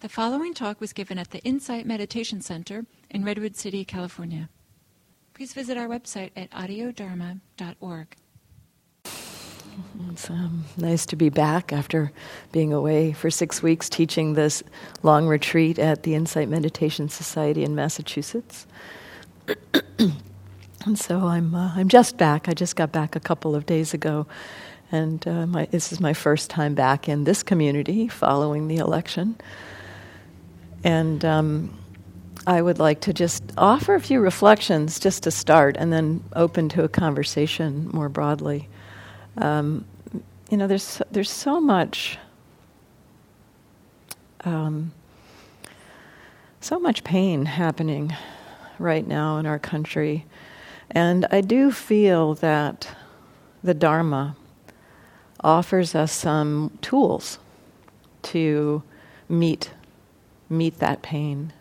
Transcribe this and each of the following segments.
The following talk was given at the Insight Meditation Center in Redwood City, California. Please visit our website at audiodharma.org. It's um, nice to be back after being away for six weeks teaching this long retreat at the Insight Meditation Society in Massachusetts. and so I'm, uh, I'm just back. I just got back a couple of days ago. And uh, my, this is my first time back in this community following the election. And um, I would like to just offer a few reflections just to start and then open to a conversation more broadly. Um, you know, there's, there's so much. Um, so much pain happening right now in our country. And I do feel that the Dharma offers us some tools to meet meet that pain,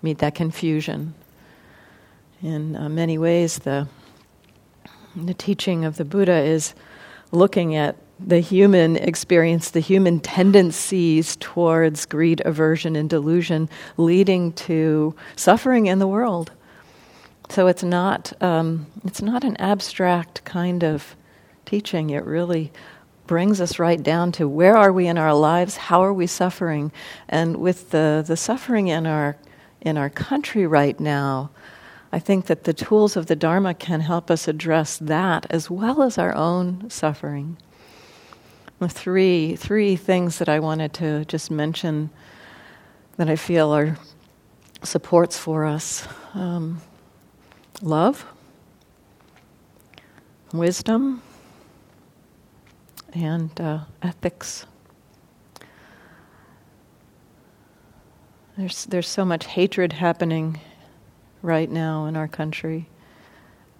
meet that confusion. In uh, many ways, the, the teaching of the Buddha is looking at the human experience, the human tendencies towards greed, aversion, and delusion, leading to suffering in the world. So it's not um, it's not an abstract kind of teaching. It really brings us right down to where are we in our lives, how are we suffering, and with the, the suffering in our in our country right now, I think that the tools of the Dharma can help us address that as well as our own suffering. The three three things that I wanted to just mention that I feel are supports for us: um, love, wisdom and uh, ethics. There's, there's so much hatred happening right now in our country.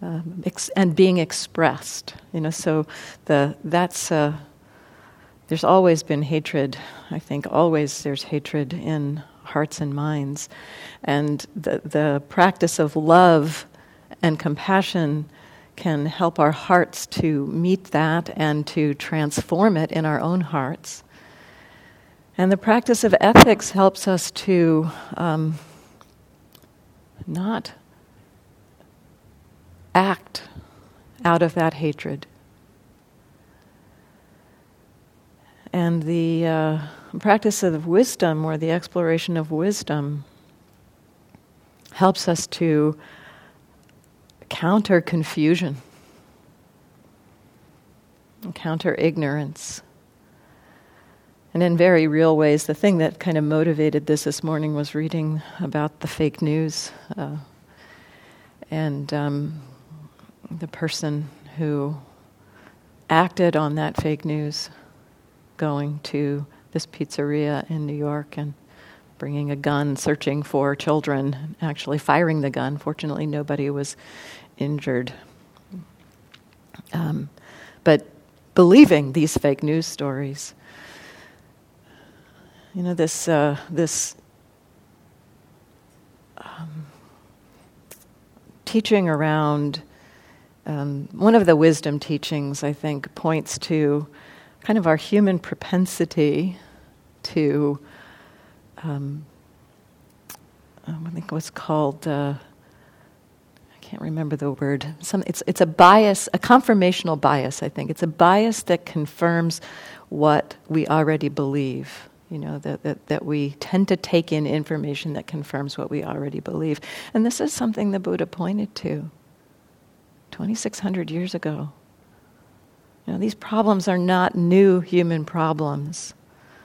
Um, ex- and being expressed, you know. So the that's uh, there's always been hatred. I think always there's hatred in hearts and minds, and the the practice of love and compassion can help our hearts to meet that and to transform it in our own hearts. And the practice of ethics helps us to um, not act out of that hatred. And the uh, practice of wisdom, or the exploration of wisdom, helps us to counter confusion, counter ignorance. And in very real ways, the thing that kind of motivated this this morning was reading about the fake news. Uh, and um, the person who acted on that fake news going to this pizzeria in New York and bringing a gun, searching for children, actually firing the gun. Fortunately, nobody was injured. Um, but believing these fake news stories. You know, this, uh, this um, teaching around, um, one of the wisdom teachings, I think, points to kind of our human propensity to, um, I think what's called. Uh, I can't remember the word. Some, it's, it's a bias, a confirmational bias, I think. It's a bias that confirms what we already believe. You know, that, that, that we tend to take in information that confirms what we already believe. And this is something the Buddha pointed to 2,600 years ago. You know, these problems are not new human problems.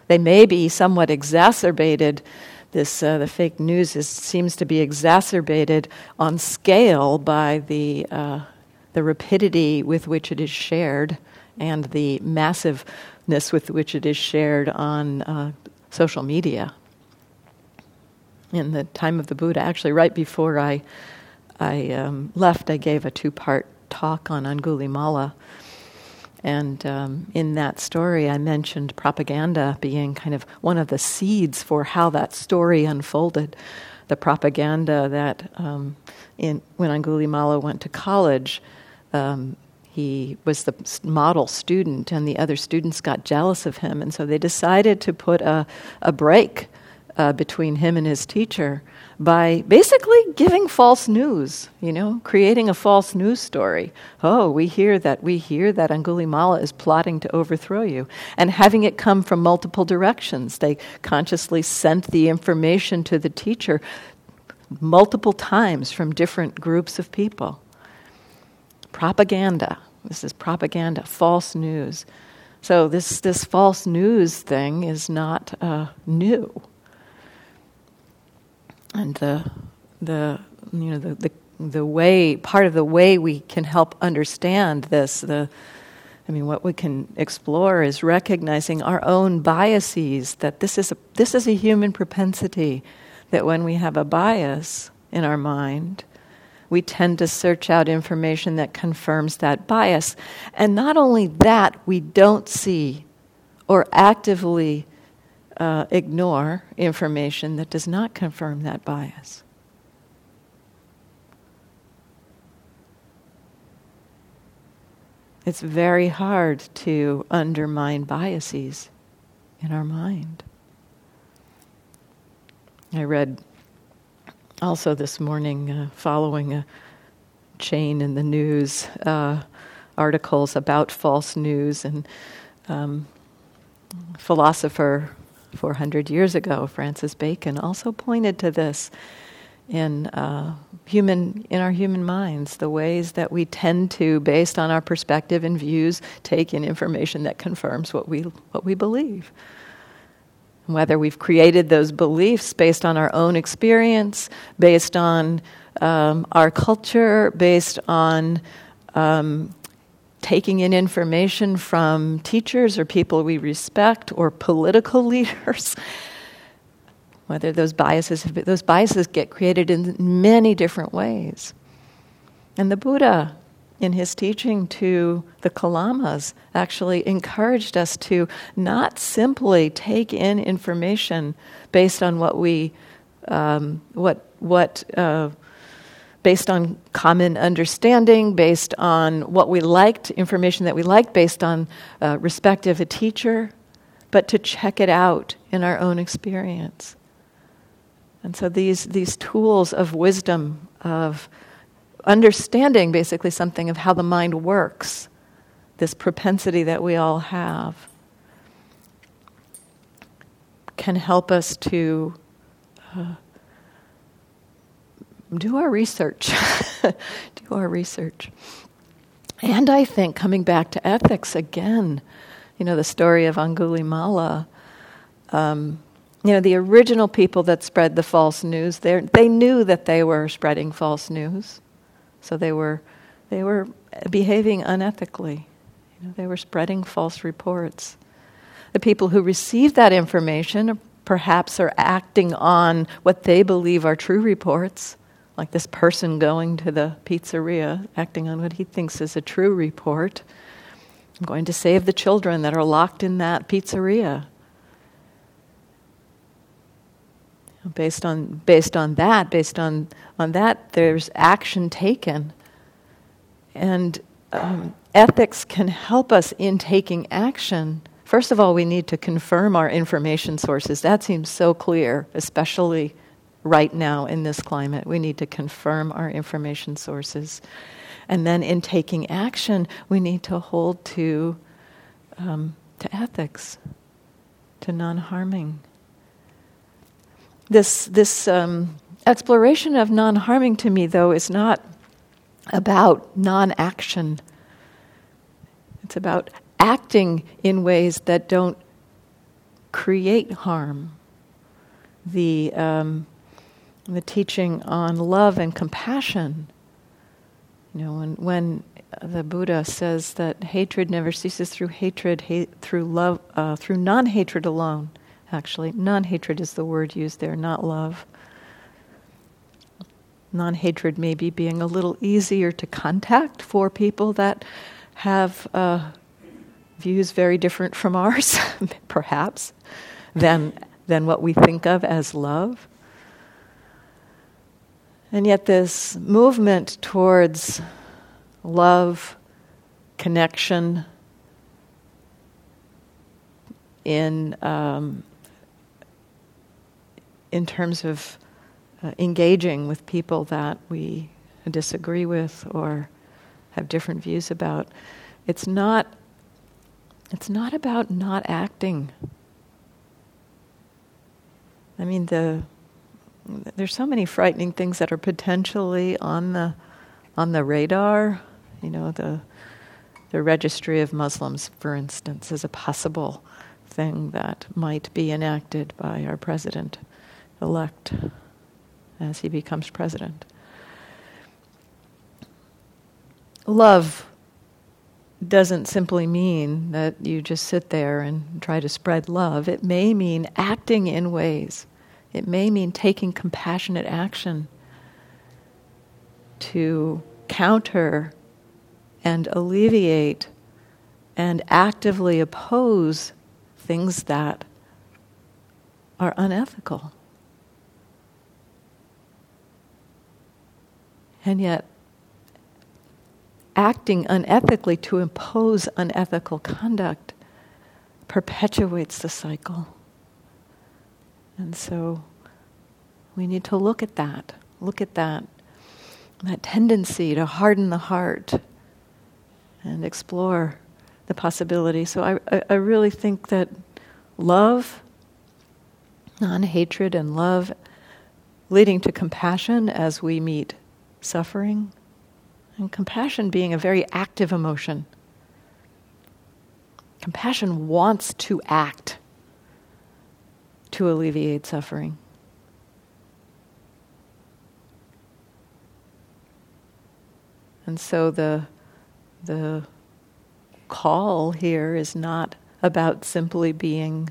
They may be somewhat exacerbated this uh, the fake news is, seems to be exacerbated on scale by the uh, the rapidity with which it is shared and the massiveness with which it is shared on uh, social media. In the time of the Buddha, actually, right before I I um, left, I gave a two part talk on Angulimala and um, in that story, I mentioned propaganda being kind of one of the seeds for how that story unfolded. The propaganda that um, in, when Angulimala went to college, um, he was the model student, and the other students got jealous of him, and so they decided to put a, a break uh, between him and his teacher by basically giving false news, you know, creating a false news story. Oh, we hear that, we hear that Angulimala is plotting to overthrow you, and having it come from multiple directions. They consciously sent the information to the teacher multiple times from different groups of people. Propaganda. This is propaganda, false news. So this, this false news thing is not uh, new and the the you know the, the the way part of the way we can help understand this the I mean what we can explore is recognizing our own biases that this is a, this is a human propensity that when we have a bias in our mind we tend to search out information that confirms that bias. And not only that we don't see or actively uh, ignore information that does not confirm that bias. It's very hard to undermine biases in our mind. I read also this morning, uh, following a chain in the news, uh, articles about false news and um, philosopher 400 years ago, Francis Bacon also pointed to this in uh, human in our human minds, the ways that we tend to, based on our perspective and views, take in information that confirms what we what we believe. Whether we've created those beliefs based on our own experience, based on um, our culture, based on um, taking in information from teachers or people we respect or political leaders. Whether those biases, those biases get created in many different ways. And the Buddha, in his teaching to the Kalamas, actually encouraged us to not simply take in information based on what we, um, what, what, uh, based on common understanding, based on what we liked, information that we liked, based on uh, respect of a teacher, but to check it out in our own experience. And so these, these tools of wisdom, of understanding basically something of how the mind works, this propensity that we all have, can help us to. Uh, do our research. do our research. And I think coming back to ethics again, you know, the story of Angulimala, um, you know, the original people that spread the false news, they knew that they were spreading false news. So they were, they were behaving unethically. You know, they were spreading false reports. The people who received that information perhaps are acting on what they believe are true reports like this person going to the pizzeria, acting on what he thinks is a true report. I'm going to save the children that are locked in that pizzeria. Based on, based on that, based on, on that, there's action taken. And um, ethics can help us in taking action. First of all, we need to confirm our information sources. That seems so clear, especially right now in this climate. We need to confirm our information sources. And then in taking action, we need to hold to, um, to ethics, to non harming. This, this um, exploration of non harming to me, though, is not about non action. It's about acting in ways that don't create harm. The, um, the teaching on love and compassion. You know, when, when the Buddha says that hatred never ceases through hatred, through love, uh, through non-hatred alone. Actually, non-hatred is the word used there, not love. Non-hatred may be being a little easier to contact for people that have uh, views very different from ours, perhaps, than than what we think of as love. And yet, this movement towards love, connection, in um, in terms of uh, engaging with people that we disagree with or have different views about. It's not, it's not about not acting. I mean, the, there's so many frightening things that are potentially on the, on the radar. You know, the, the registry of Muslims, for instance, is a possible thing that might be enacted by our president elect as he becomes president. Love doesn't simply mean that you just sit there and try to spread love. It may mean acting in ways, it may mean taking compassionate action to counter and alleviate and actively oppose things that are unethical. And yet, acting unethically to impose unethical conduct perpetuates the cycle. And so we need to look at that, look at that, that tendency to harden the heart and explore the possibility. So I, I, I really think that love, non hatred, and love leading to compassion as we meet suffering, and compassion being a very active emotion. Compassion wants to act to alleviate suffering. And so the, the call here is not about simply being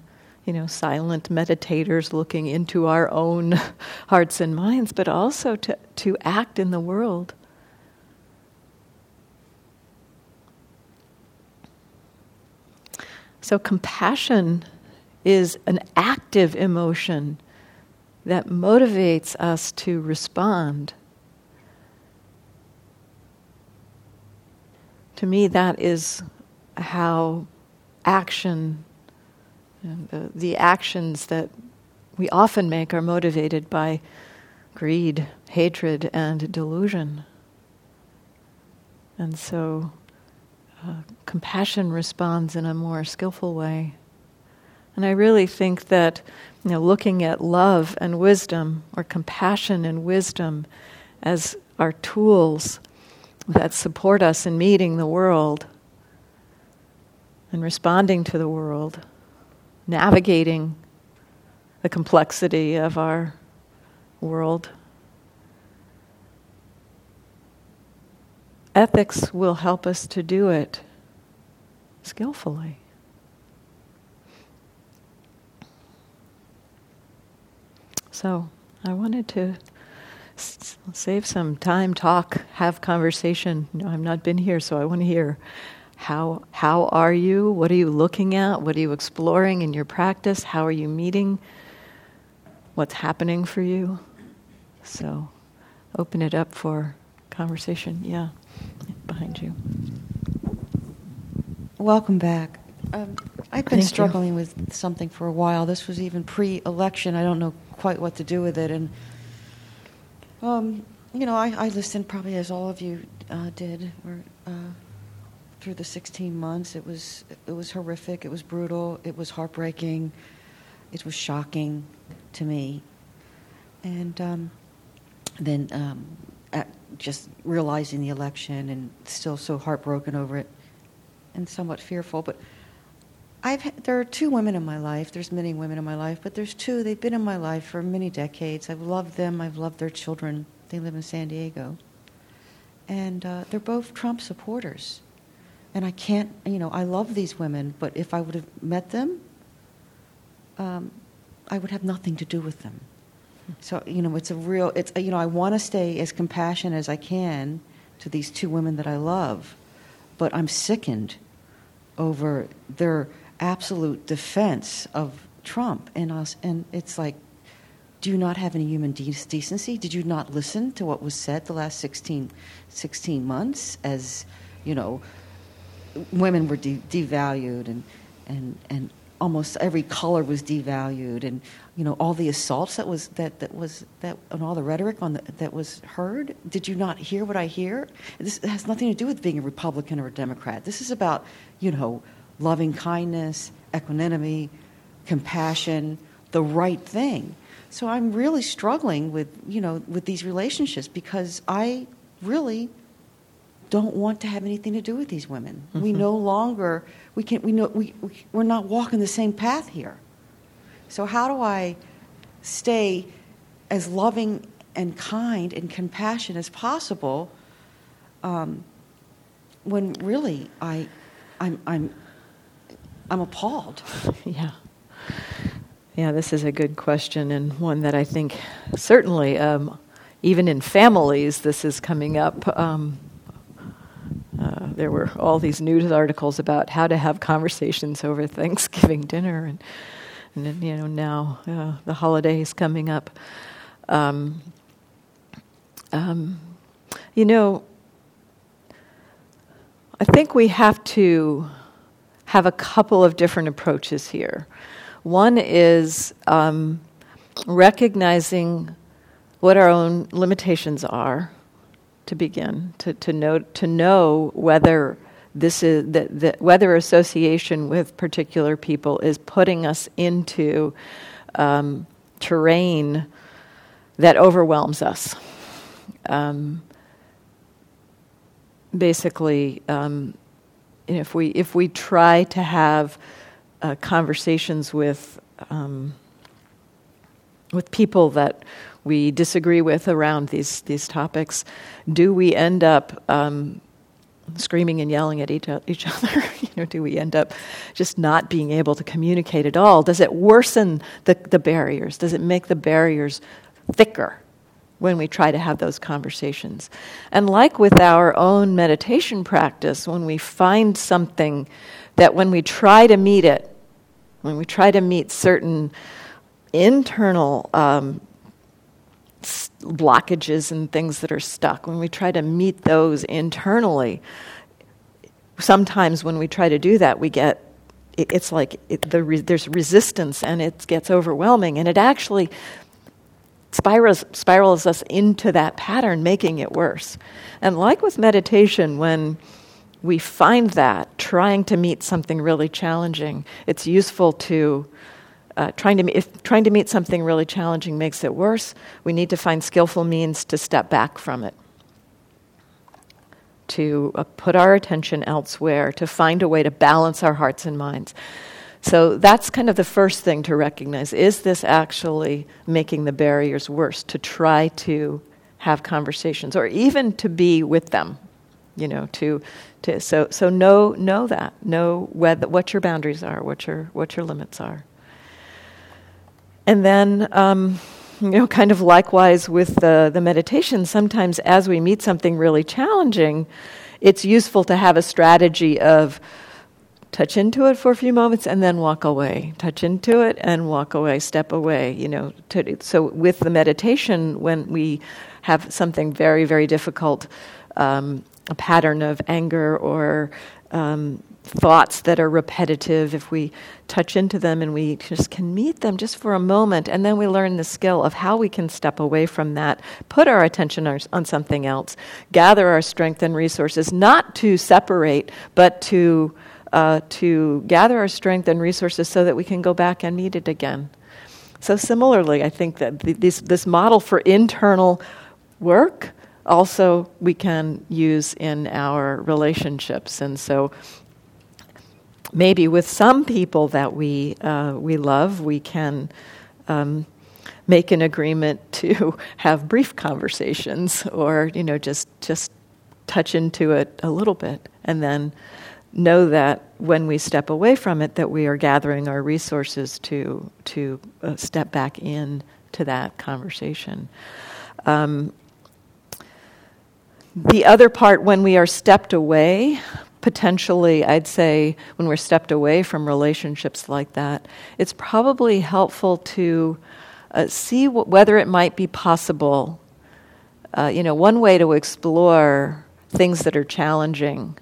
you know, silent meditators looking into our own hearts and minds, but also to, to act in the world. So, compassion is an active emotion that motivates us to respond. To me, that is how action the, the actions that we often make are motivated by greed, hatred, and delusion. And so uh, compassion responds in a more skillful way. And I really think that you know, looking at love and wisdom, or compassion and wisdom, as our tools that support us in meeting the world and responding to the world navigating the complexity of our world. Ethics will help us to do it skillfully. So, I wanted to s- save some time, talk, have conversation. You know, I've not been here, so I want to hear how, how are you? What are you looking at? What are you exploring in your practice? How are you meeting? What's happening for you? So open it up for conversation. Yeah, behind you. Welcome back. Um, I've been Thank struggling you. with something for a while. This was even pre election. I don't know quite what to do with it. And, um, you know, I, I listened probably as all of you uh, did. Or, uh, through the 16 months. It was it was horrific. It was brutal. It was heartbreaking. It was shocking to me. And um, then um, just realizing the election and still so heartbroken over it and somewhat fearful. But I've there are two women in my life. There's many women in my life, but there's two. They've been in my life for many decades. I've loved them. I've loved their children. They live in San Diego, and uh, they're both Trump supporters. And I can't, you know, I love these women, but if I would have met them, um, I would have nothing to do with them. So, you know, it's a real, it's, you know, I want to stay as compassionate as I can to these two women that I love, but I'm sickened over their absolute defense of Trump and us. And it's like, do you not have any human de- decency? Did you not listen to what was said the last 16, 16 months as, you know, women were de- devalued and, and, and almost every color was devalued, and you know all the assaults that was that that was that and all the rhetoric on the, that was heard. Did you not hear what I hear? This has nothing to do with being a Republican or a Democrat. This is about you know loving kindness, equanimity, compassion, the right thing. So I'm really struggling with you know with these relationships because I really don't want to have anything to do with these women. Mm-hmm. We no longer we can we know we, we we're not walking the same path here. So how do I stay as loving and kind and compassionate as possible um, when really I I'm I'm I'm appalled. yeah. Yeah, this is a good question and one that I think certainly, um, even in families, this is coming up. Um, uh, there were all these news articles about how to have conversations over Thanksgiving dinner, and, and then, you know now uh, the holidays coming up. Um, um, you know, I think we have to have a couple of different approaches here. One is um, recognizing what our own limitations are to begin to, to know to know whether this is that, that whether association with particular people is putting us into um, terrain that overwhelms us. Um, basically, um, if we if we try to have uh, conversations with um, with people that we disagree with around these, these topics, do we end up um, screaming and yelling at each, each other? you know, do we end up just not being able to communicate at all? Does it worsen the, the barriers? Does it make the barriers thicker when we try to have those conversations? And like with our own meditation practice, when we find something that when we try to meet it, when we try to meet certain internal um, blockages and things that are stuck, when we try to meet those internally, sometimes when we try to do that, we get it's like it, the re, there's resistance and it gets overwhelming, and it actually spirals, spirals us into that pattern, making it worse. And like with meditation, when we find that trying to meet something really challenging, it's useful to uh, trying to if trying to meet something really challenging makes it worse, we need to find skillful means to step back from it, to uh, put our attention elsewhere, to find a way to balance our hearts and minds. So that's kind of the first thing to recognize: is this actually making the barriers worse? To try to have conversations, or even to be with them, you know, to to so so know know that know whether, what your boundaries are, what your what your limits are. And then, um, you know, kind of likewise with the, the meditation, sometimes as we meet something really challenging, it's useful to have a strategy of touch into it for a few moments and then walk away. Touch into it and walk away, step away, you know. To, so with the meditation, when we have something very, very difficult, um, a pattern of anger or um, thoughts that are repetitive, if we touch into them and we just can meet them just for a moment, and then we learn the skill of how we can step away from that, put our attention on something else, gather our strength and resources, not to separate, but to, uh, to gather our strength and resources so that we can go back and meet it again. So, similarly, I think that this, this model for internal work also we can use in our relationships. And so maybe with some people that we uh, we love, we can um, make an agreement to have brief conversations, or you know, just just touch into it a little bit, and then know that when we step away from it, that we are gathering our resources to to uh, step back in to that conversation. Um, the other part, when we are stepped away potentially, I'd say, when we're stepped away from relationships like that, it's probably helpful to uh, see w- whether it might be possible. Uh, you know, one way to explore things that are challenging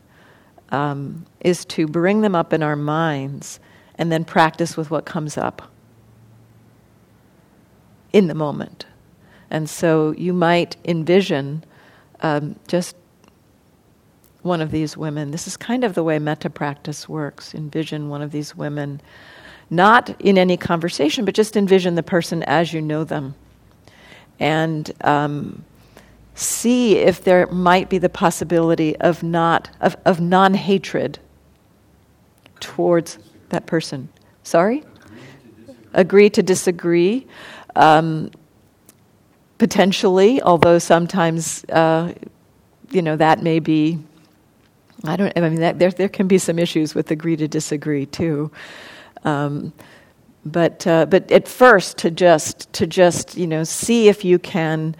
um, is to bring them up in our minds and then practice with what comes up in the moment. And so you might envision um, just one of these women. This is kind of the way metta practice works. Envision one of these women, not in any conversation, but just envision the person as you know them. And um, see if there might be the possibility of not of, of non-hatred towards that person. Sorry? Agree to disagree. Um, potentially, although sometimes, uh, you know, that may be. I don't. I mean, that, there there can be some issues with agree to disagree too. Um, but uh, but at first, to just to just you know see if you can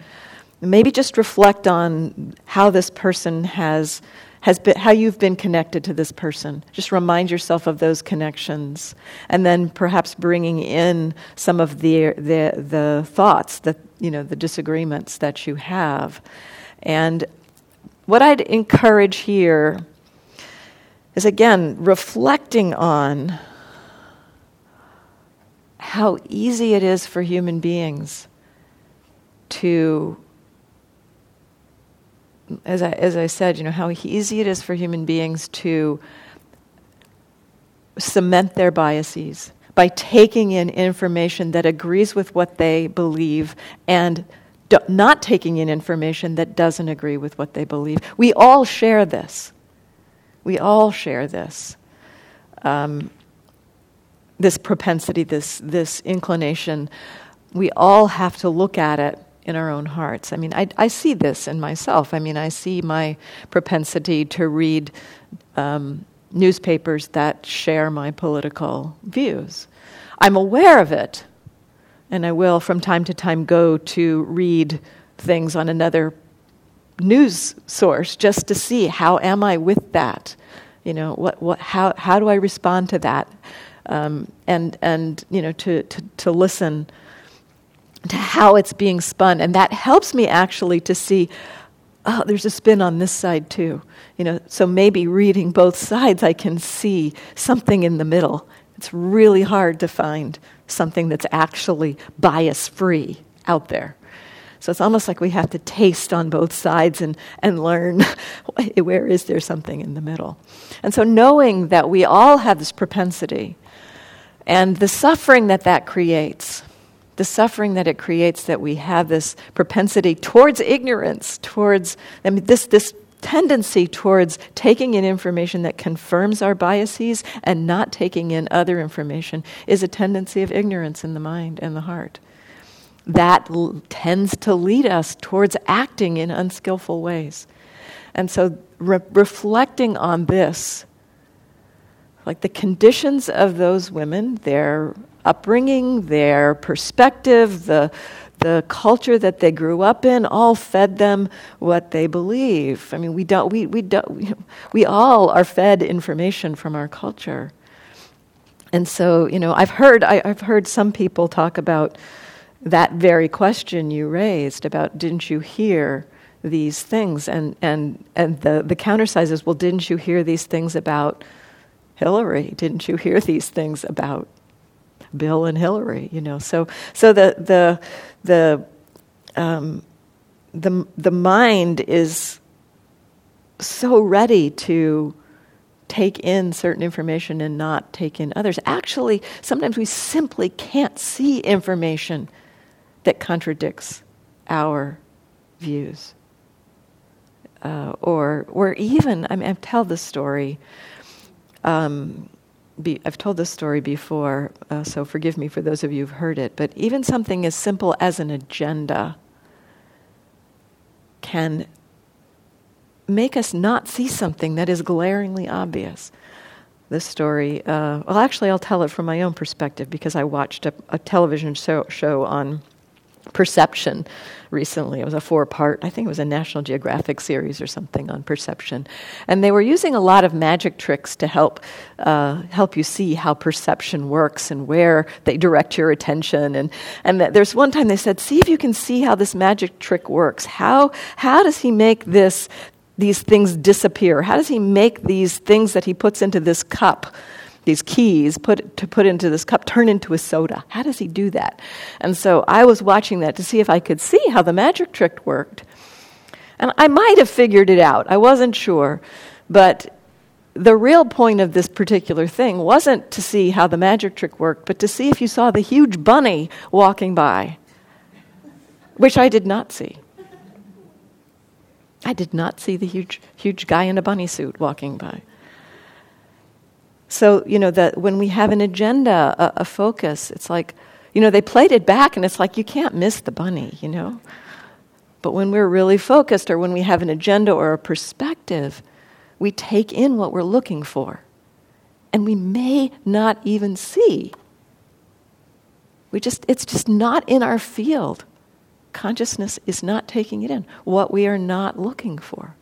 maybe just reflect on how this person has has been, how you've been connected to this person. Just remind yourself of those connections, and then perhaps bringing in some of the the, the thoughts that you know the disagreements that you have. And what I'd encourage here is again reflecting on how easy it is for human beings to as I, as I said, you know, how easy it is for human beings to cement their biases by taking in information that agrees with what they believe and do, not taking in information that doesn't agree with what they believe. We all share this. We all share this. Um, this propensity, this, this inclination. We all have to look at it in our own hearts. I mean, I, I see this in myself. I mean, I see my propensity to read um, newspapers that share my political views. I'm aware of it, and I will from time to time go to read things on another news source just to see how am I with that. You know, what, what, how, how do I respond to that? Um, and, and, you know, to, to, to listen to how it's being spun. And that helps me actually to see, oh, there's a spin on this side too. You know, so maybe reading both sides, I can see something in the middle. It's really hard to find something that's actually bias free out there. So it's almost like we have to taste on both sides and, and learn where is there something in the middle. And so knowing that we all have this propensity and the suffering that that creates the suffering that it creates that we have this propensity towards ignorance, towards I mean, this, this tendency towards taking in information that confirms our biases and not taking in other information is a tendency of ignorance in the mind and the heart. That l- tends to lead us towards acting in unskillful ways. And so, re- reflecting on this, like the conditions of those women, their upbringing, their perspective, the, the culture that they grew up in, all fed them what they believe. I mean, we, don't, we, we, don't, we, all are fed information from our culture. And so, you know, I've heard, I, I've heard some people talk about that very question you raised about didn't you hear these things? And, and, and the, the countersize is, well, didn't you hear these things about Hillary? Didn't you hear these things about Bill and Hillary, you know. So, so the the the um, the the mind is so ready to take in certain information and not take in others. Actually, sometimes we simply can't see information that contradicts our views. Uh, or, or even, I mean, I've told this story. Um, be, I've told this story before, uh, so forgive me for those of you who've heard it, but even something as simple as an agenda can make us not see something that is glaringly obvious. This story, uh, well, actually, I'll tell it from my own perspective because I watched a, a television show, show on perception recently. It was a four part, I think it was a National Geographic series or something on perception. And they were using a lot of magic tricks to help, uh, help you see how perception works and where they direct your attention. And, and there's one time they said, See if you can see how this magic trick works. How, how does he make this, these things disappear? How does he make these things that he puts into this cup? These keys put to put into this cup turn into a soda. How does he do that? And so I was watching that to see if I could see how the magic trick worked. And I might have figured it out. I wasn't sure. But the real point of this particular thing wasn't to see how the magic trick worked, but to see if you saw the huge bunny walking by, which I did not see. I did not see the huge, huge guy in a bunny suit walking by. So, you know, that when we have an agenda, a, a focus, it's like, you know, they played it back and it's like you can't miss the bunny, you know? But when we're really focused or when we have an agenda or a perspective, we take in what we're looking for. And we may not even see. We just, it's just not in our field. Consciousness is not taking it in, what we are not looking for.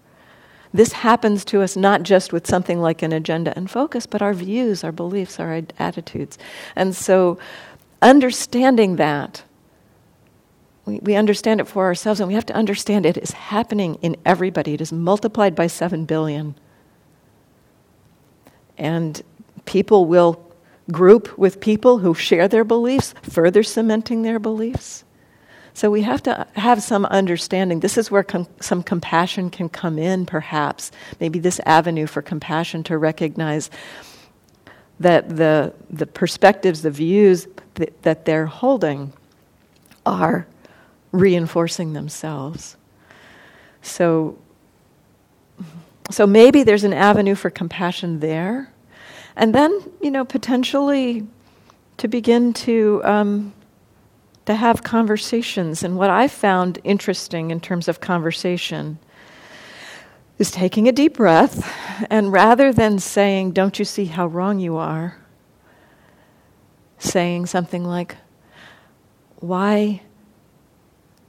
This happens to us not just with something like an agenda and focus, but our views, our beliefs, our attitudes. And so, understanding that, we, we understand it for ourselves, and we have to understand it is happening in everybody. It is multiplied by 7 billion. And people will group with people who share their beliefs, further cementing their beliefs. So we have to have some understanding. This is where com- some compassion can come in, perhaps. Maybe this avenue for compassion to recognize that the, the perspectives, the views th- that they're holding are reinforcing themselves. So so maybe there's an avenue for compassion there. And then, you know, potentially to begin to, um, to have conversations. And what I found interesting in terms of conversation is taking a deep breath and rather than saying, Don't you see how wrong you are, saying something like, Why,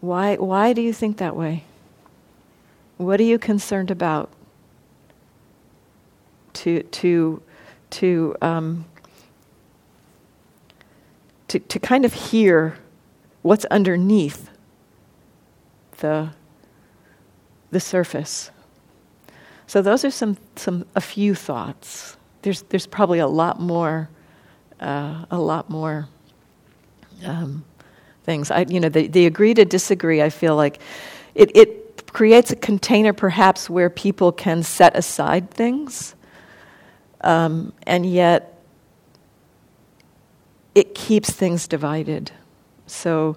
why, why do you think that way? What are you concerned about? to to to um, to, to kind of hear what's underneath the the surface. So those are some some a few thoughts. There's there's probably a lot more uh, a lot more um, things. I you know the, the agree to disagree. I feel like it it creates a container perhaps where people can set aside things um, and yet, it keeps things divided. So,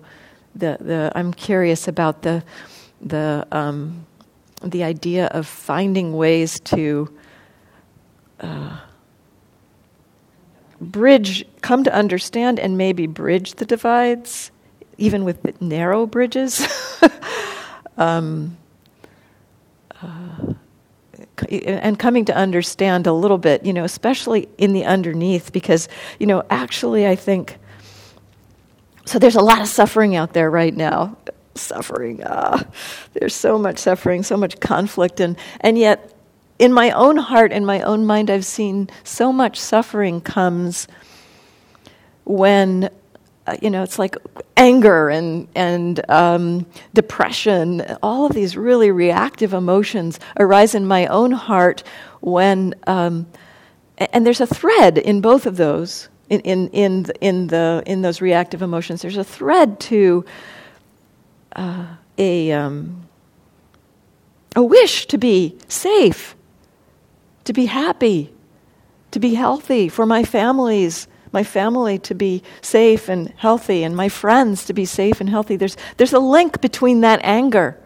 the, the, I'm curious about the, the, um, the idea of finding ways to uh, bridge, come to understand, and maybe bridge the divides, even with narrow bridges. um, uh, and coming to understand a little bit, you know, especially in the underneath, because, you know, actually, I think so. There's a lot of suffering out there right now. Suffering, ah, there's so much suffering, so much conflict, and and yet, in my own heart, in my own mind, I've seen so much suffering comes when uh, you know, it's like anger and, and um, depression, all of these really reactive emotions arise in my own heart when, um, and there's a thread in both of those, in, in, in, in, the, in those reactive emotions, there's a thread to uh, a, um, a wish to be safe, to be happy, to be healthy for my families my family to be safe and healthy, and my friends to be safe and healthy. There's, there's a link between that anger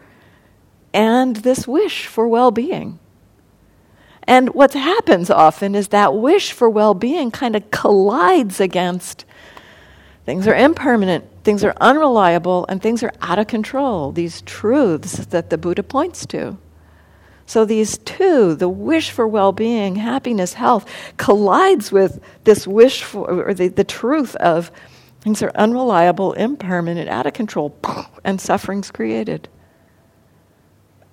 and this wish for well being. And what happens often is that wish for well being kind of collides against things are impermanent, things are unreliable, and things are out of control. These truths that the Buddha points to. So these two, the wish for well-being, happiness, health, collides with this wish for, or the, the truth of things are unreliable, impermanent, out of control, and suffering's created.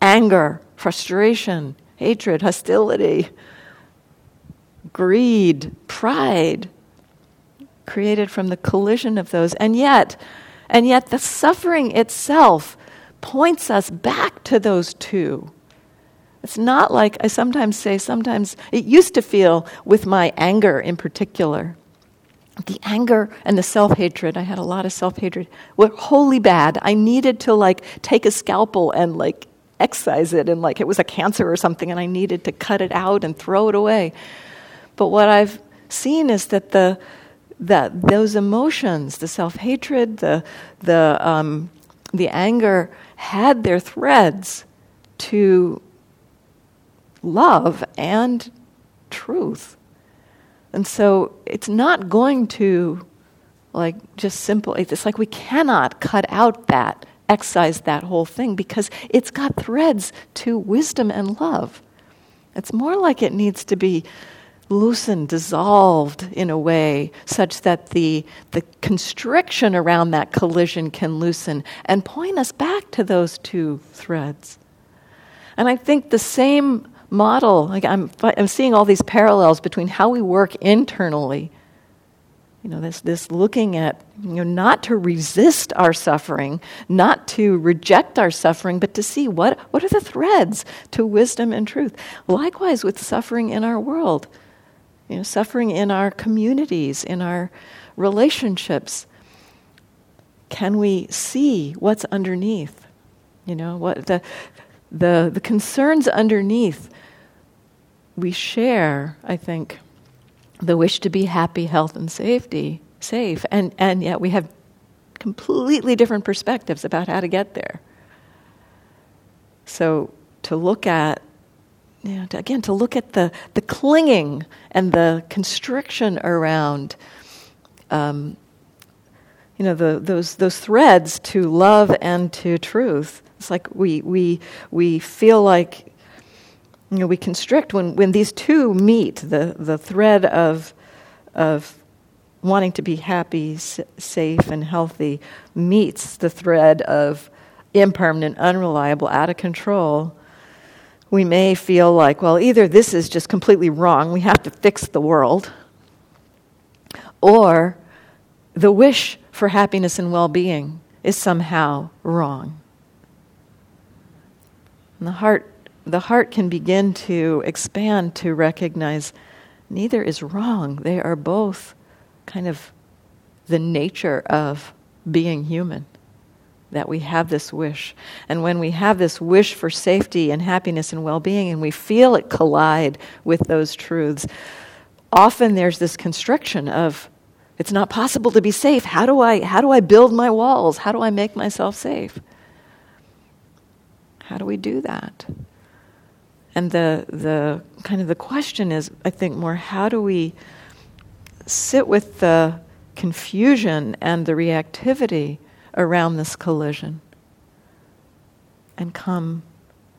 Anger, frustration, hatred, hostility, greed, pride, created from the collision of those. And yet, and yet the suffering itself points us back to those two It's not like I sometimes say, sometimes it used to feel with my anger in particular. The anger and the self hatred, I had a lot of self hatred, were wholly bad. I needed to like take a scalpel and like excise it and like it was a cancer or something and I needed to cut it out and throw it away. But what I've seen is that the that those emotions, the self hatred, the the um, the anger, had their threads to love and truth. And so it's not going to like just simple it's like we cannot cut out that excise that whole thing because it's got threads to wisdom and love. It's more like it needs to be loosened, dissolved in a way such that the, the constriction around that collision can loosen and point us back to those two threads. And I think the same model, like I'm, I'm seeing all these parallels between how we work internally. You know, this, this looking at, you know, not to resist our suffering, not to reject our suffering, but to see what, what are the threads to wisdom and truth. Likewise with suffering in our world, you know, suffering in our communities, in our relationships. Can we see what's underneath? You know, what the, the, the concerns underneath we share, I think, the wish to be happy, health, and safety, safe, and, and yet we have completely different perspectives about how to get there. So to look at, you know, to, again, to look at the, the clinging and the constriction around, um, you know, the, those, those threads to love and to truth. It's like we, we, we feel like you know, we constrict when, when these two meet the, the thread of, of wanting to be happy, s- safe, and healthy meets the thread of impermanent, unreliable, out of control. We may feel like, well, either this is just completely wrong, we have to fix the world, or the wish for happiness and well being is somehow wrong. And the heart the heart can begin to expand to recognize neither is wrong. They are both kind of the nature of being human. That we have this wish. And when we have this wish for safety and happiness and well being, and we feel it collide with those truths, often there's this constriction of it's not possible to be safe. How do I, how do I build my walls? How do I make myself safe? How do we do that? And the, the kind of the question is, I think, more how do we sit with the confusion and the reactivity around this collision and come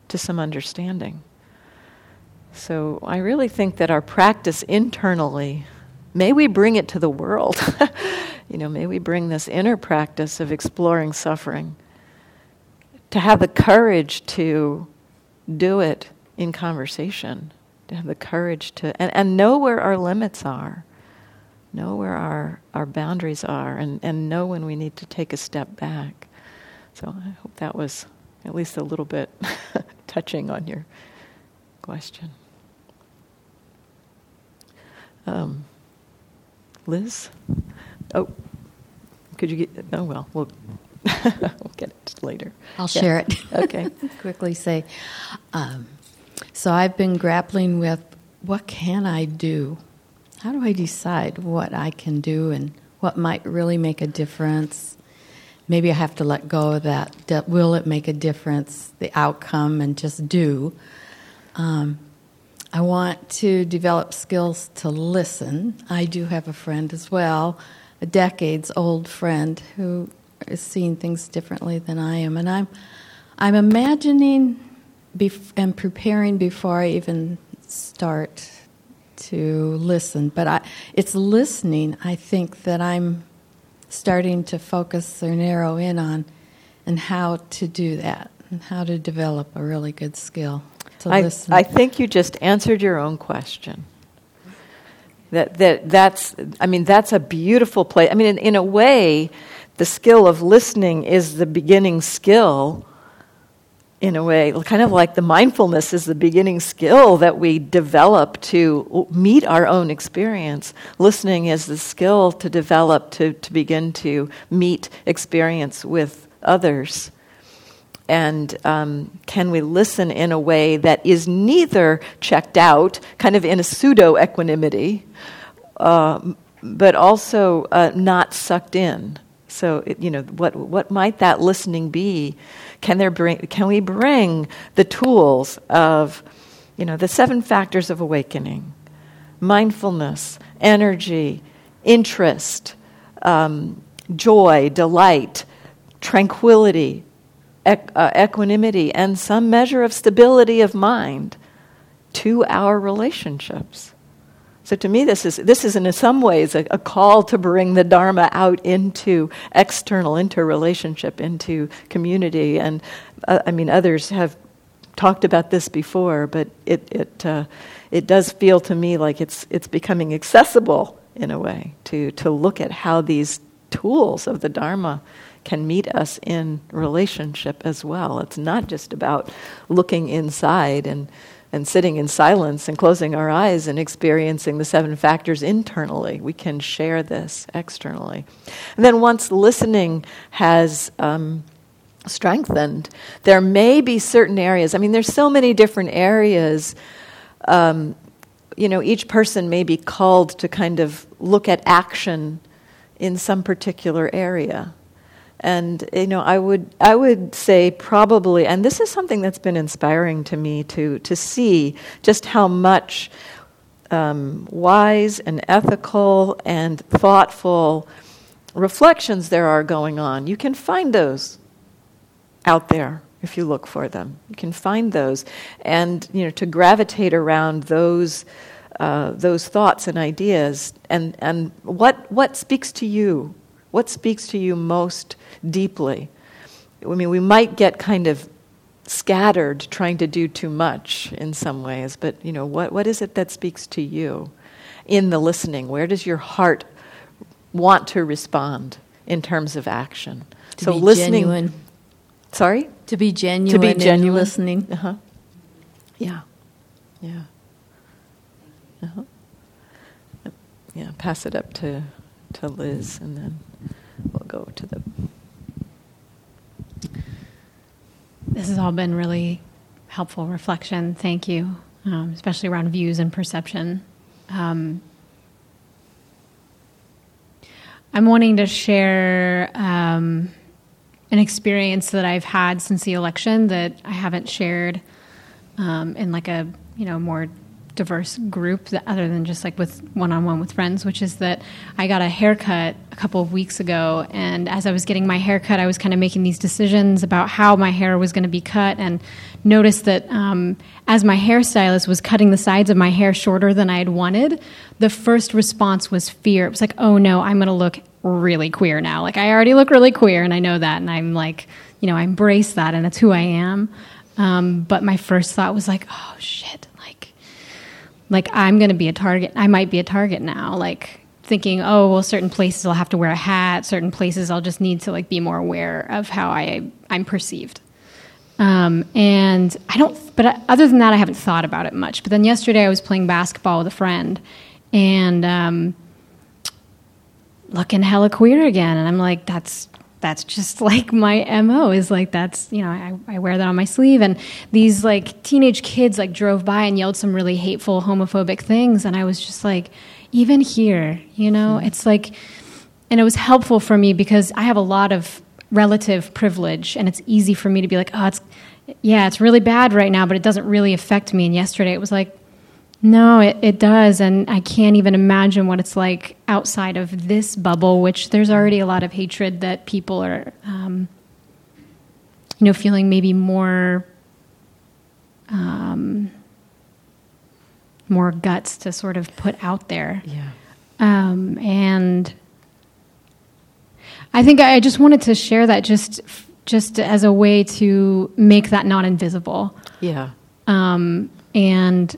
to some understanding? So I really think that our practice internally, may we bring it to the world. you know, may we bring this inner practice of exploring suffering, to have the courage to do it in conversation, to have the courage to, and, and know where our limits are, know where our, our boundaries are, and, and know when we need to take a step back. So I hope that was at least a little bit touching on your question. Um, Liz? Oh, could you get, oh well, we'll, we'll get it later. I'll yeah. share it. Okay. Quickly say, um, so I've been grappling with what can I do? How do I decide what I can do and what might really make a difference? Maybe I have to let go of that. Will it make a difference, the outcome, and just do? Um, I want to develop skills to listen. I do have a friend as well, a decades old friend who is seeing things differently than I am. And I'm, I'm imagining bef- am preparing before I even start to listen. But I, it's listening, I think, that I'm starting to focus or narrow in on and how to do that and how to develop a really good skill to I, listen. I think you just answered your own question. That, that that's I mean that's a beautiful place. I mean in, in a way, the skill of listening is the beginning skill in a way, kind of like the mindfulness is the beginning skill that we develop to meet our own experience. Listening is the skill to develop to, to begin to meet experience with others. And um, can we listen in a way that is neither checked out, kind of in a pseudo equanimity, uh, but also uh, not sucked in? So, you know, what, what might that listening be? Can, there bring, can we bring the tools of, you know, the seven factors of awakening mindfulness, energy, interest, um, joy, delight, tranquility, equ- uh, equanimity, and some measure of stability of mind to our relationships? So to me, this is, this is in some ways a, a, call to bring the Dharma out into external, into relationship, into community. And uh, I mean, others have talked about this before, but it, it, uh, it does feel to me like it's, it's becoming accessible in a way to, to look at how these tools of the Dharma can meet us in relationship as well. It's not just about looking inside and and sitting in silence and closing our eyes and experiencing the seven factors internally. We can share this externally. And then once listening has um, strengthened, there may be certain areas. I mean, there's so many different areas. Um, you know, each person may be called to kind of look at action in some particular area. And you know, I would I would say probably, and this is something that's been inspiring to me to to see just how much um, wise and ethical and thoughtful reflections there are going on. You can find those out there if you look for them. You can find those, and you know, to gravitate around those. Uh, those thoughts and ideas, and, and what, what speaks to you? What speaks to you most deeply. I mean, we might get kind of scattered trying to do too much in some ways, but you know, what, what is it that speaks to you in the listening? Where does your heart want to respond in terms of action? To so listening. Genuine. Sorry? To be genuine. To be genuine. listening. Uh-huh. Yeah. Yeah. Uh-huh. Yeah, pass it up to, to Liz and then we'll go to the This has all been really helpful reflection. Thank you, um, especially around views and perception. Um, I'm wanting to share um, an experience that I've had since the election that I haven't shared um, in like a you know more diverse group that, other than just like with one-on-one with friends which is that i got a haircut a couple of weeks ago and as i was getting my haircut i was kind of making these decisions about how my hair was going to be cut and noticed that um, as my hairstylist was cutting the sides of my hair shorter than i had wanted the first response was fear. It was like oh no i'm going to look really queer now. Like i already look really queer and i know that and i'm like you know i embrace that and it's who i am. Um, but my first thought was like oh shit like I'm going to be a target. I might be a target now. Like thinking, oh, well, certain places I'll have to wear a hat. Certain places I'll just need to like be more aware of how I I'm perceived. Um, and I don't. But other than that, I haven't thought about it much. But then yesterday I was playing basketball with a friend, and um, looking hella queer again. And I'm like, that's that's just like my mo is like that's you know I, I, wear that on my sleeve. And these like teenage kids like drove by and yelled some really hateful homophobic things. And i was just like even here you know? Mm-hmm. it's like and it was helpful for me because i have a lot of relative privilege. And it's easy for me to be like oh it's yeah it's really bad right now but it doesn't really affect me. And yesterday it was like no, it, it does. And I can't even imagine what it's like outside of this bubble, which there's already a lot of hatred that people are, um, you know, feeling maybe more, um, more guts to sort of put out there. Yeah. Um, and I think I just wanted to share that just, just as a way to make that not invisible. Yeah. Um, and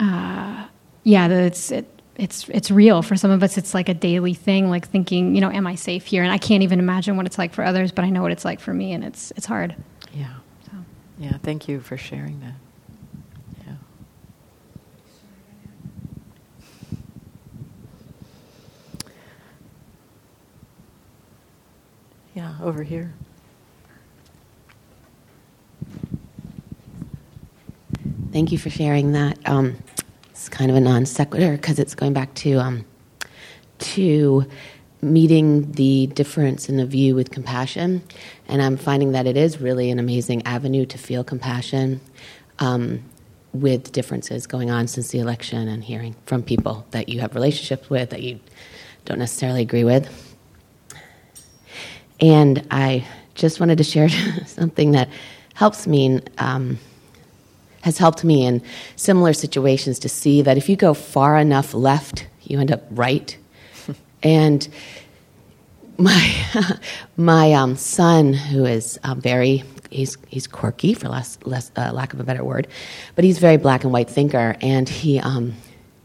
uh, yeah, it's it, it's it's real for some of us. It's like a daily thing, like thinking, you know, am I safe here? And I can't even imagine what it's like for others, but I know what it's like for me, and it's it's hard. Yeah, Yeah, thank you for sharing that. Yeah. Yeah, over here. Thank you for sharing that. Um, it's kind of a non sequitur because it's going back to um, to meeting the difference in the view with compassion, and I'm finding that it is really an amazing avenue to feel compassion um, with differences going on since the election and hearing from people that you have relationships with that you don't necessarily agree with. And I just wanted to share something that helps me. Um, has helped me in similar situations to see that if you go far enough left, you end up right. and my my um, son, who is um, very he's he's quirky for less, less uh, lack of a better word, but he's very black and white thinker, and he. Um,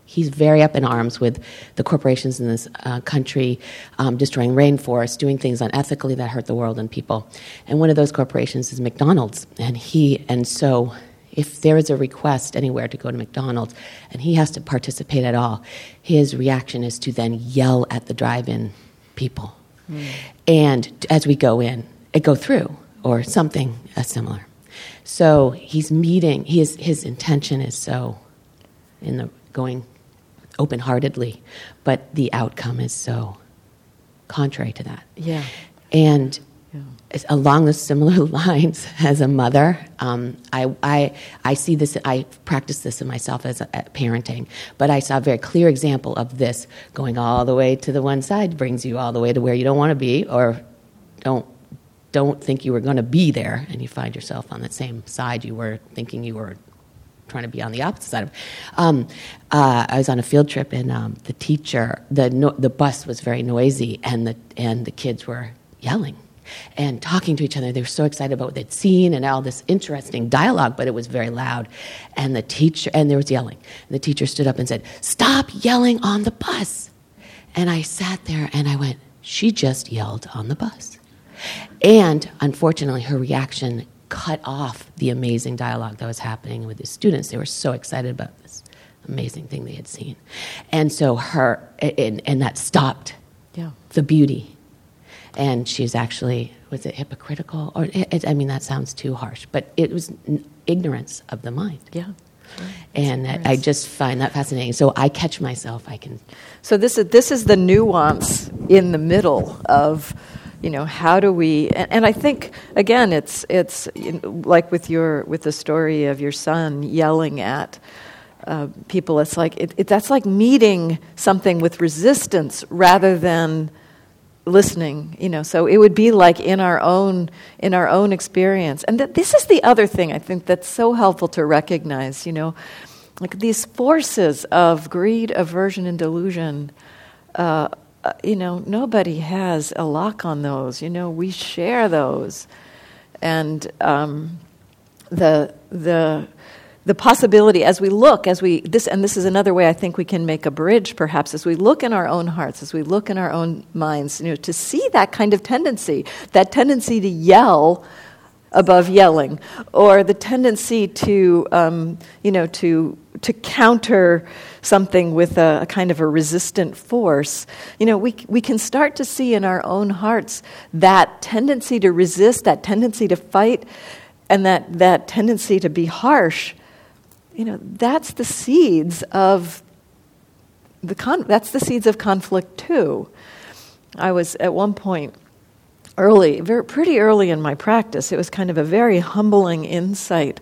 he's very up in arms with the corporations in this uh, country um, destroying rainforests, doing things unethically that hurt the world and people. And one of those corporations is McDonald's. And he, and so if there is a request anywhere to go to McDonald's and he has to participate at all, his reaction is to then yell at the drive in people. Mm. And as we go in, it go through or something uh, similar. So he's meeting, his, his intention is so in the going open heartedly, but the outcome is so contrary to that. Yeah. And along the similar lines as a mother. Um, I, I, I see this, I practice this in myself as a, parenting, but I saw a very clear example of this going all the way to the one side, brings you all the way to where you don't want to be or don't, don't think you were going to be there, and you find yourself on the same side you were thinking you were trying to be on the opposite side of. Um, uh, I was on a field trip, and um, the teacher, the no, the bus was very noisy, and the and the kids were yelling and talking to each other. They were so excited about what they'd seen and all this interesting dialogue, but it was very loud. And the teacher, and there was yelling. And the teacher stood up and said, Stop yelling on the bus. And I sat there and I went, She just yelled on the bus. And unfortunately, her reaction cut off the amazing dialogue that was happening with the students. They were so excited about this amazing thing they had seen. And so her, and, and that stopped yeah. the beauty and she's actually was it hypocritical or it, I mean that sounds too harsh, but it was ignorance of the mind. Yeah. And I just find that fascinating. So I catch myself. I can. So this is this is the nuance in the middle of, you know, how do we? And, and I think again, it's it's like with your with the story of your son yelling at uh, people. It's like it, it, that's like meeting something with resistance rather than listening you know so it would be like in our own in our own experience. And th- this is the other thing i think that's so helpful to recognize you know like these forces of greed aversion and delusion uh, uh, you know nobody has a lock on those you know we share those. And um, the the the possibility as we look as we this and this is another way i think we can make a bridge perhaps as we look in our own hearts as we look in our own minds you know to see that kind of tendency that tendency to yell above yelling or the tendency to um, you know to to counter something with a, a, kind of a resistant force. You know we, we can start to see in our own hearts that tendency to resist that tendency to fight and that, that tendency to be harsh you know, that's the seeds of the con- that's the seeds of conflict too. I was at one point early, very pretty early in my practice. It was kind of a very humbling insight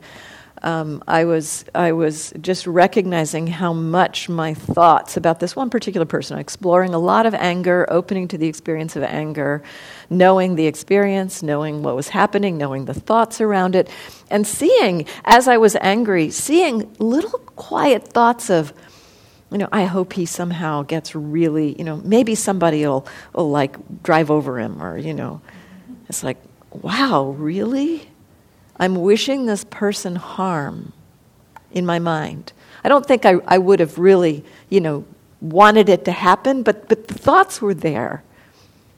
um, I was I was just recognizing how much my thoughts about this one particular person, exploring a lot of anger, opening to the experience of anger, knowing the experience, knowing what was happening, knowing the thoughts around it, and seeing as I was angry, seeing little quiet thoughts of you know, I hope he somehow gets really, you know, maybe somebody will, will like drive over him or, you know, it's like, wow, really? I'm wishing this person harm in my mind. I don't think I, I would have really, you know, wanted it to happen, but, but the thoughts were there.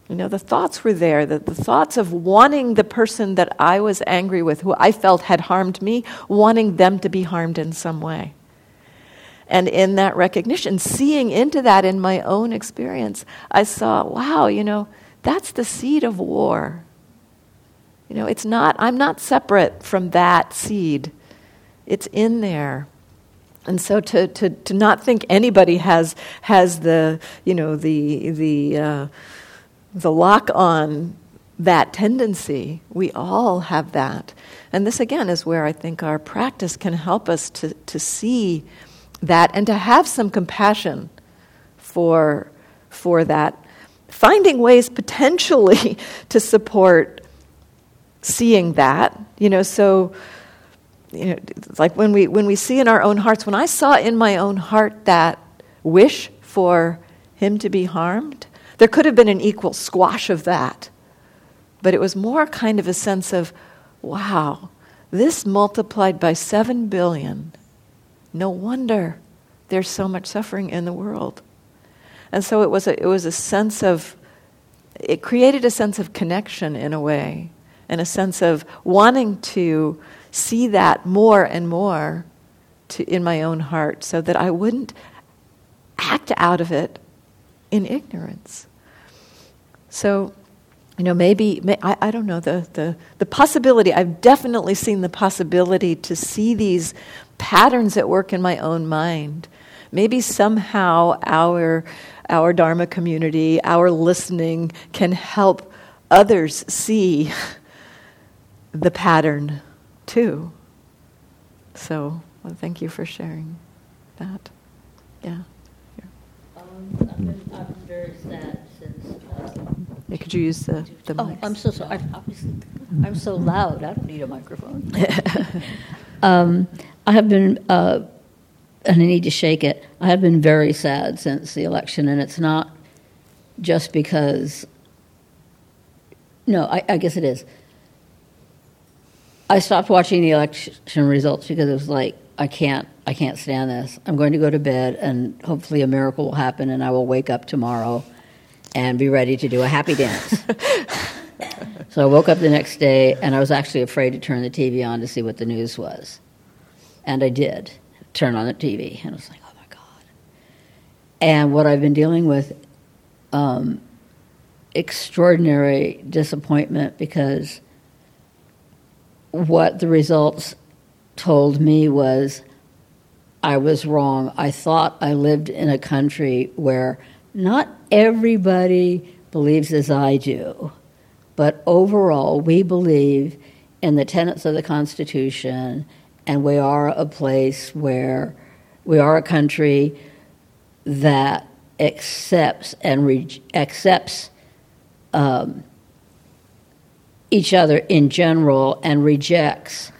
You know, the thoughts were there, the, the thoughts of wanting the person that I was angry with, who I felt had harmed me, wanting them to be harmed in some way. And in that recognition, seeing into that in my own experience, I saw, wow, you know, that's the seed of war. You know, it's not, I'm not separate from that seed. It's in there. And so to, to, to not think anybody has, has the, you know, the, the, uh, the lock on that tendency, we all have that. And this again is where I think our practice can help us to, to see that and to have some compassion for, for that. Finding ways potentially to support seeing that, you know, so you know, like when we when we see in our own hearts, when I saw in my own heart that wish for him to be harmed, there could have been an equal squash of that. But it was more kind of a sense of, wow, this multiplied by seven billion. No wonder there's so much suffering in the world. And so it was a, it was a sense of, it created a sense of connection in a way, and a sense of wanting to see that more and more to, in my own heart so that I wouldn't act out of it in ignorance. So, you know, maybe, may, I, I don't know, the, the, the possibility, I've definitely seen the possibility to see these patterns at work in my own mind. Maybe somehow our, our Dharma community, our listening can help others see the pattern too. So, well, thank you for sharing that. Yeah. Um, I've, been, I've been very sad since. Uh, yeah, could you use the, the oh, mics? I'm so sorry. I'm, I'm so loud. I don't need a microphone. um, I have been, uh, and I need to shake it. I have been very sad since the election, and it's not just because. No, I, I guess it is. I stopped watching the election results because it was like I can't I can't stand this. I'm going to go to bed and hopefully a miracle will happen and I will wake up tomorrow and be ready to do a happy dance. so I woke up the next day and I was actually afraid to turn the TV on to see what the news was. And I did turn on the TV and I was like, "Oh my god." And what I've been dealing with um, extraordinary disappointment because what the results told me was I was wrong. I thought I lived in a country where not everybody believes as I do, but overall we believe in the tenets of the Constitution, and we are a place where we are a country that accepts and re- accepts um, each other in general and rejects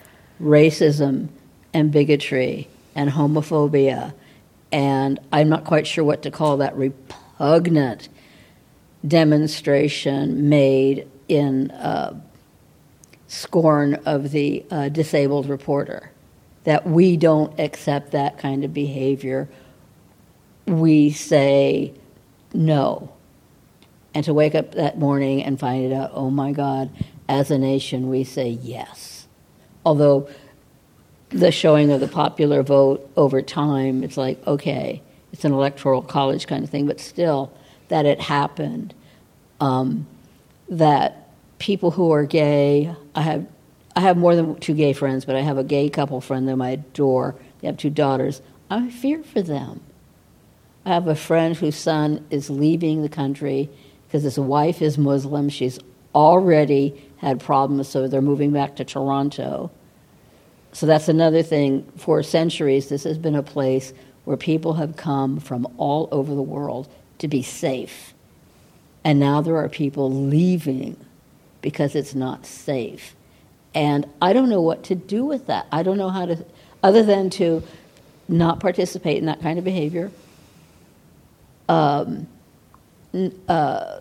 racism and bigotry and homophobia. And I'm not quite sure what to call that repugnant demonstration made in uh, scorn of the uh, disabled reporter. That we don't accept that kind of behavior. We say no. And to wake up that morning and find it out, oh my God, as a nation, we say yes. Although the showing of the popular vote over time, it's like, okay, it's an electoral college kind of thing, but still, that it happened. Um, that people who are gay, I have, I have more than two gay friends, but I have a gay couple friend that I adore. They have two daughters. I fear for them. I have a friend whose son is leaving the country because his wife is Muslim. She's already had problems, so they're moving back to Toronto. So that's another thing. For centuries, this has been a place where people have come from all over the world to be safe. And now there are people leaving because it's not safe. And I don't know what to do with that. I don't know how to, other than to not participate in that kind of behavior. Um, uh,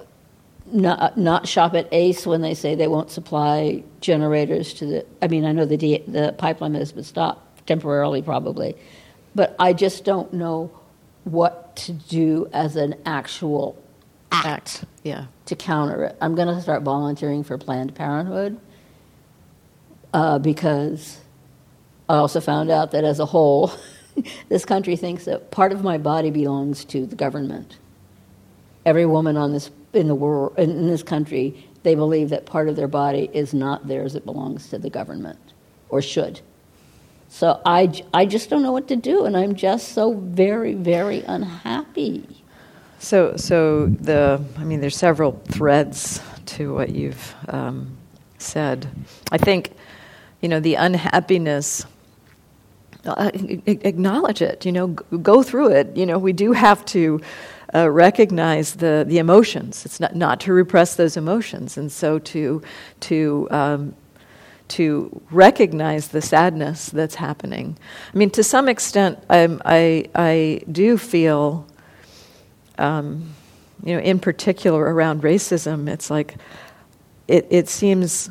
not, not shop at Ace when they say they won't supply generators to the. I mean, I know the the pipeline has been stopped temporarily, probably, but I just don't know what to do as an actual act, Act, yeah. to counter it. I'm going to start volunteering for Planned Parenthood uh, because I also found out that as a whole, this country thinks that part of my body belongs to the government. Every woman on this in the world in, this country, they believe that part of their body is not theirs; it belongs to the government, or should. So I, I just don't know what to do, and I'm just so very, very unhappy. So, so the, I mean, there's several threads to what you've um, said. I think, you know, the unhappiness, uh, acknowledge it, you know, go through it. You know, we do have to uh, recognize the, the emotions. It's not, not to repress those emotions. And so to, to, um, to recognize the sadness that's happening. I mean, to some extent, I'm, I, I do feel um, you know, in particular around racism, it's like it, it seems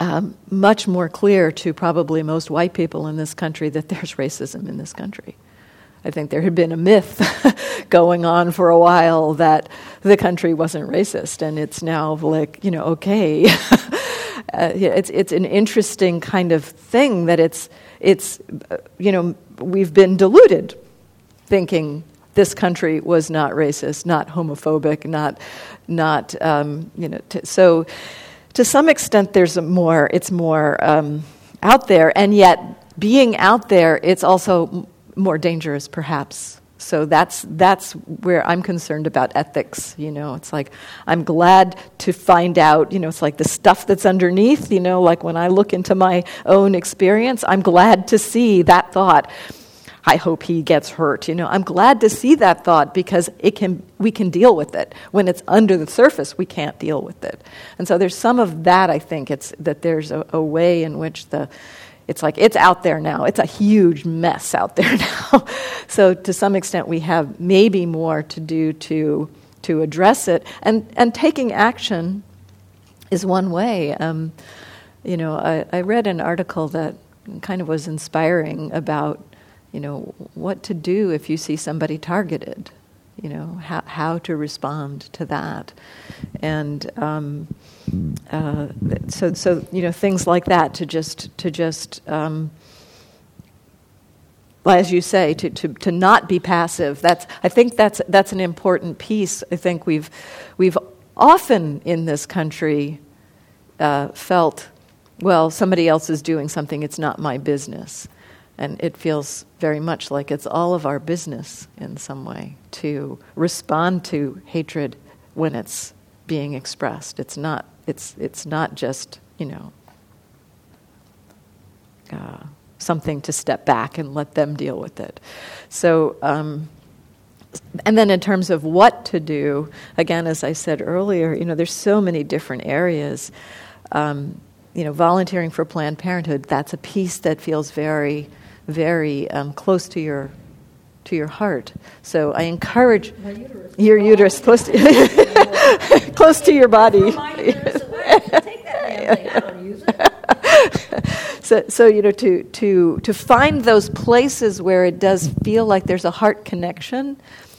um, much more clear to probably most white people in this country that there's racism in this country. I think there had been a myth going on for a while that the country wasn't racist, and it's now like, you know, okay. uh, it's, it's an interesting kind of thing that it's, it's uh, you know, we've been deluded thinking this country was not racist, not homophobic, not, not um, you know. T- so, to some extent, there's more. It's more um, out there, and yet being out there, it's also more dangerous, perhaps. So that's that's where I'm concerned about ethics. You know, it's like I'm glad to find out. You know, it's like the stuff that's underneath. You know, like when I look into my own experience, I'm glad to see that thought. I hope he gets hurt. You know, I'm glad to see that thought because it can we can deal with it. When it's under the surface, we can't deal with it. And so there's some of that. I think it's that there's a, a way in which the it's like it's out there now. It's a huge mess out there now. so to some extent, we have maybe more to do to to address it. And and taking action is one way. Um, you know, I, I read an article that kind of was inspiring about you know, what to do if you see somebody targeted, you know, how, how to respond to that. And um, uh, so, so, you know, things like that to just, to just, um, as you say, to, to, to not be passive. That's, I think that's, that's an important piece. I think we've, we've often in this country uh, felt, well, somebody else is doing something, it's not my business. And it feels very much like it's all of our business in some way to respond to hatred when it's being expressed. It's not, it's, it's not just, you know, uh, something to step back and let them deal with it. So, um, and then in terms of what to do, again, as I said earlier, you know, there's so many different areas. Um, you know, volunteering for Planned Parenthood, that's a piece that feels very very um, close to your to your heart. So I encourage uterus. your uterus close to, close to your body. so, so you know to to to find those places where it does feel like there's a heart connection.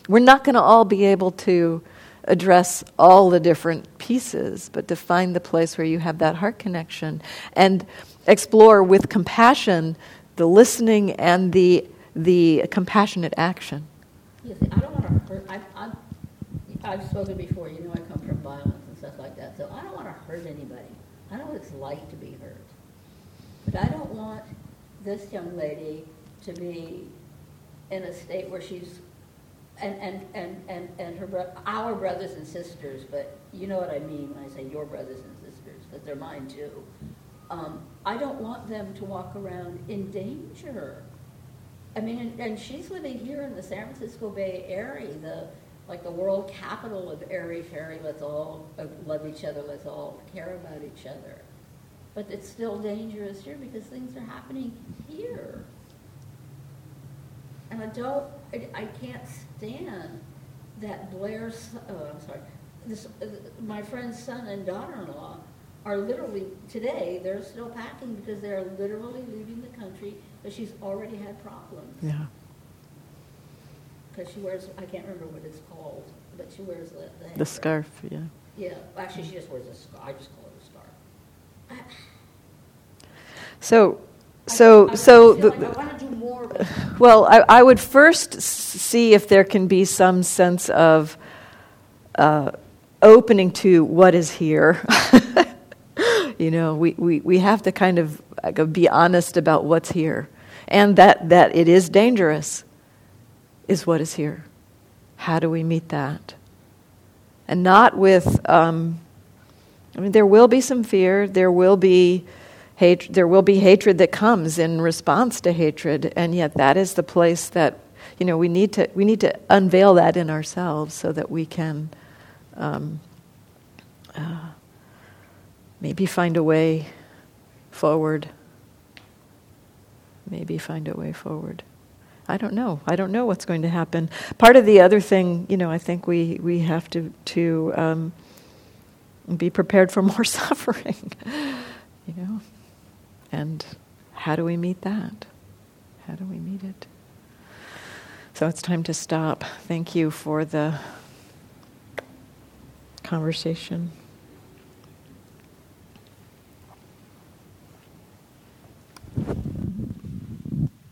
We're not going to all be able to address all the different pieces, but to find the place where you have that heart connection and explore with compassion the listening and the the compassionate action. Yes, I don't want to hurt. I've, I've, I've spoken before. You know, I come from violence and stuff like that. So I don't want to hurt anybody. I know what it's like to be hurt. But I don't want this young lady to be in a state where she's and and and and, and her bro- our brothers and sisters. But you know what I mean when I say your brothers and sisters, because they're mine too. Um, I don't want them to walk around in danger. I mean, and, and she's living here in the San Francisco Bay Area, the like the world capital of airy fairy. Let's all uh, love each other. Let's all care about each other. But it's still dangerous here because things are happening here. And I don't, I, I can't stand that Blair's, oh, I'm sorry, this, uh, my friend's son and daughter-in-law are literally, today, they're still packing because they're literally leaving the country but she's already had problems. Yeah. Because she wears, I can't remember what it's called, but she wears the. Thing. The scarf, yeah. Yeah, actually, she just wears a scarf, I just call it a scarf. So, so, I- so, I feel the- like I want to do more, but well, I, I would first see if there can be some sense of uh, opening to what is here. you know, we, we, we have to kind of like, be honest about what's here. And that, that it is dangerous is what is here. How do we meet that? And not with, um, I mean, there will be some fear, there will be hate, there will be hatred that comes in response to hatred, and yet that is the place that, you know, we need to, we need to unveil that in ourselves so that we can um, uh, maybe find a way forward. Maybe find a way forward. I don't know. I don't know what's going to happen. Part of the other thing, you know, I think we, we have to, to um, be prepared for more suffering, you know. And how do we meet that? How do we meet it? So it's time to stop. Thank you for the conversation.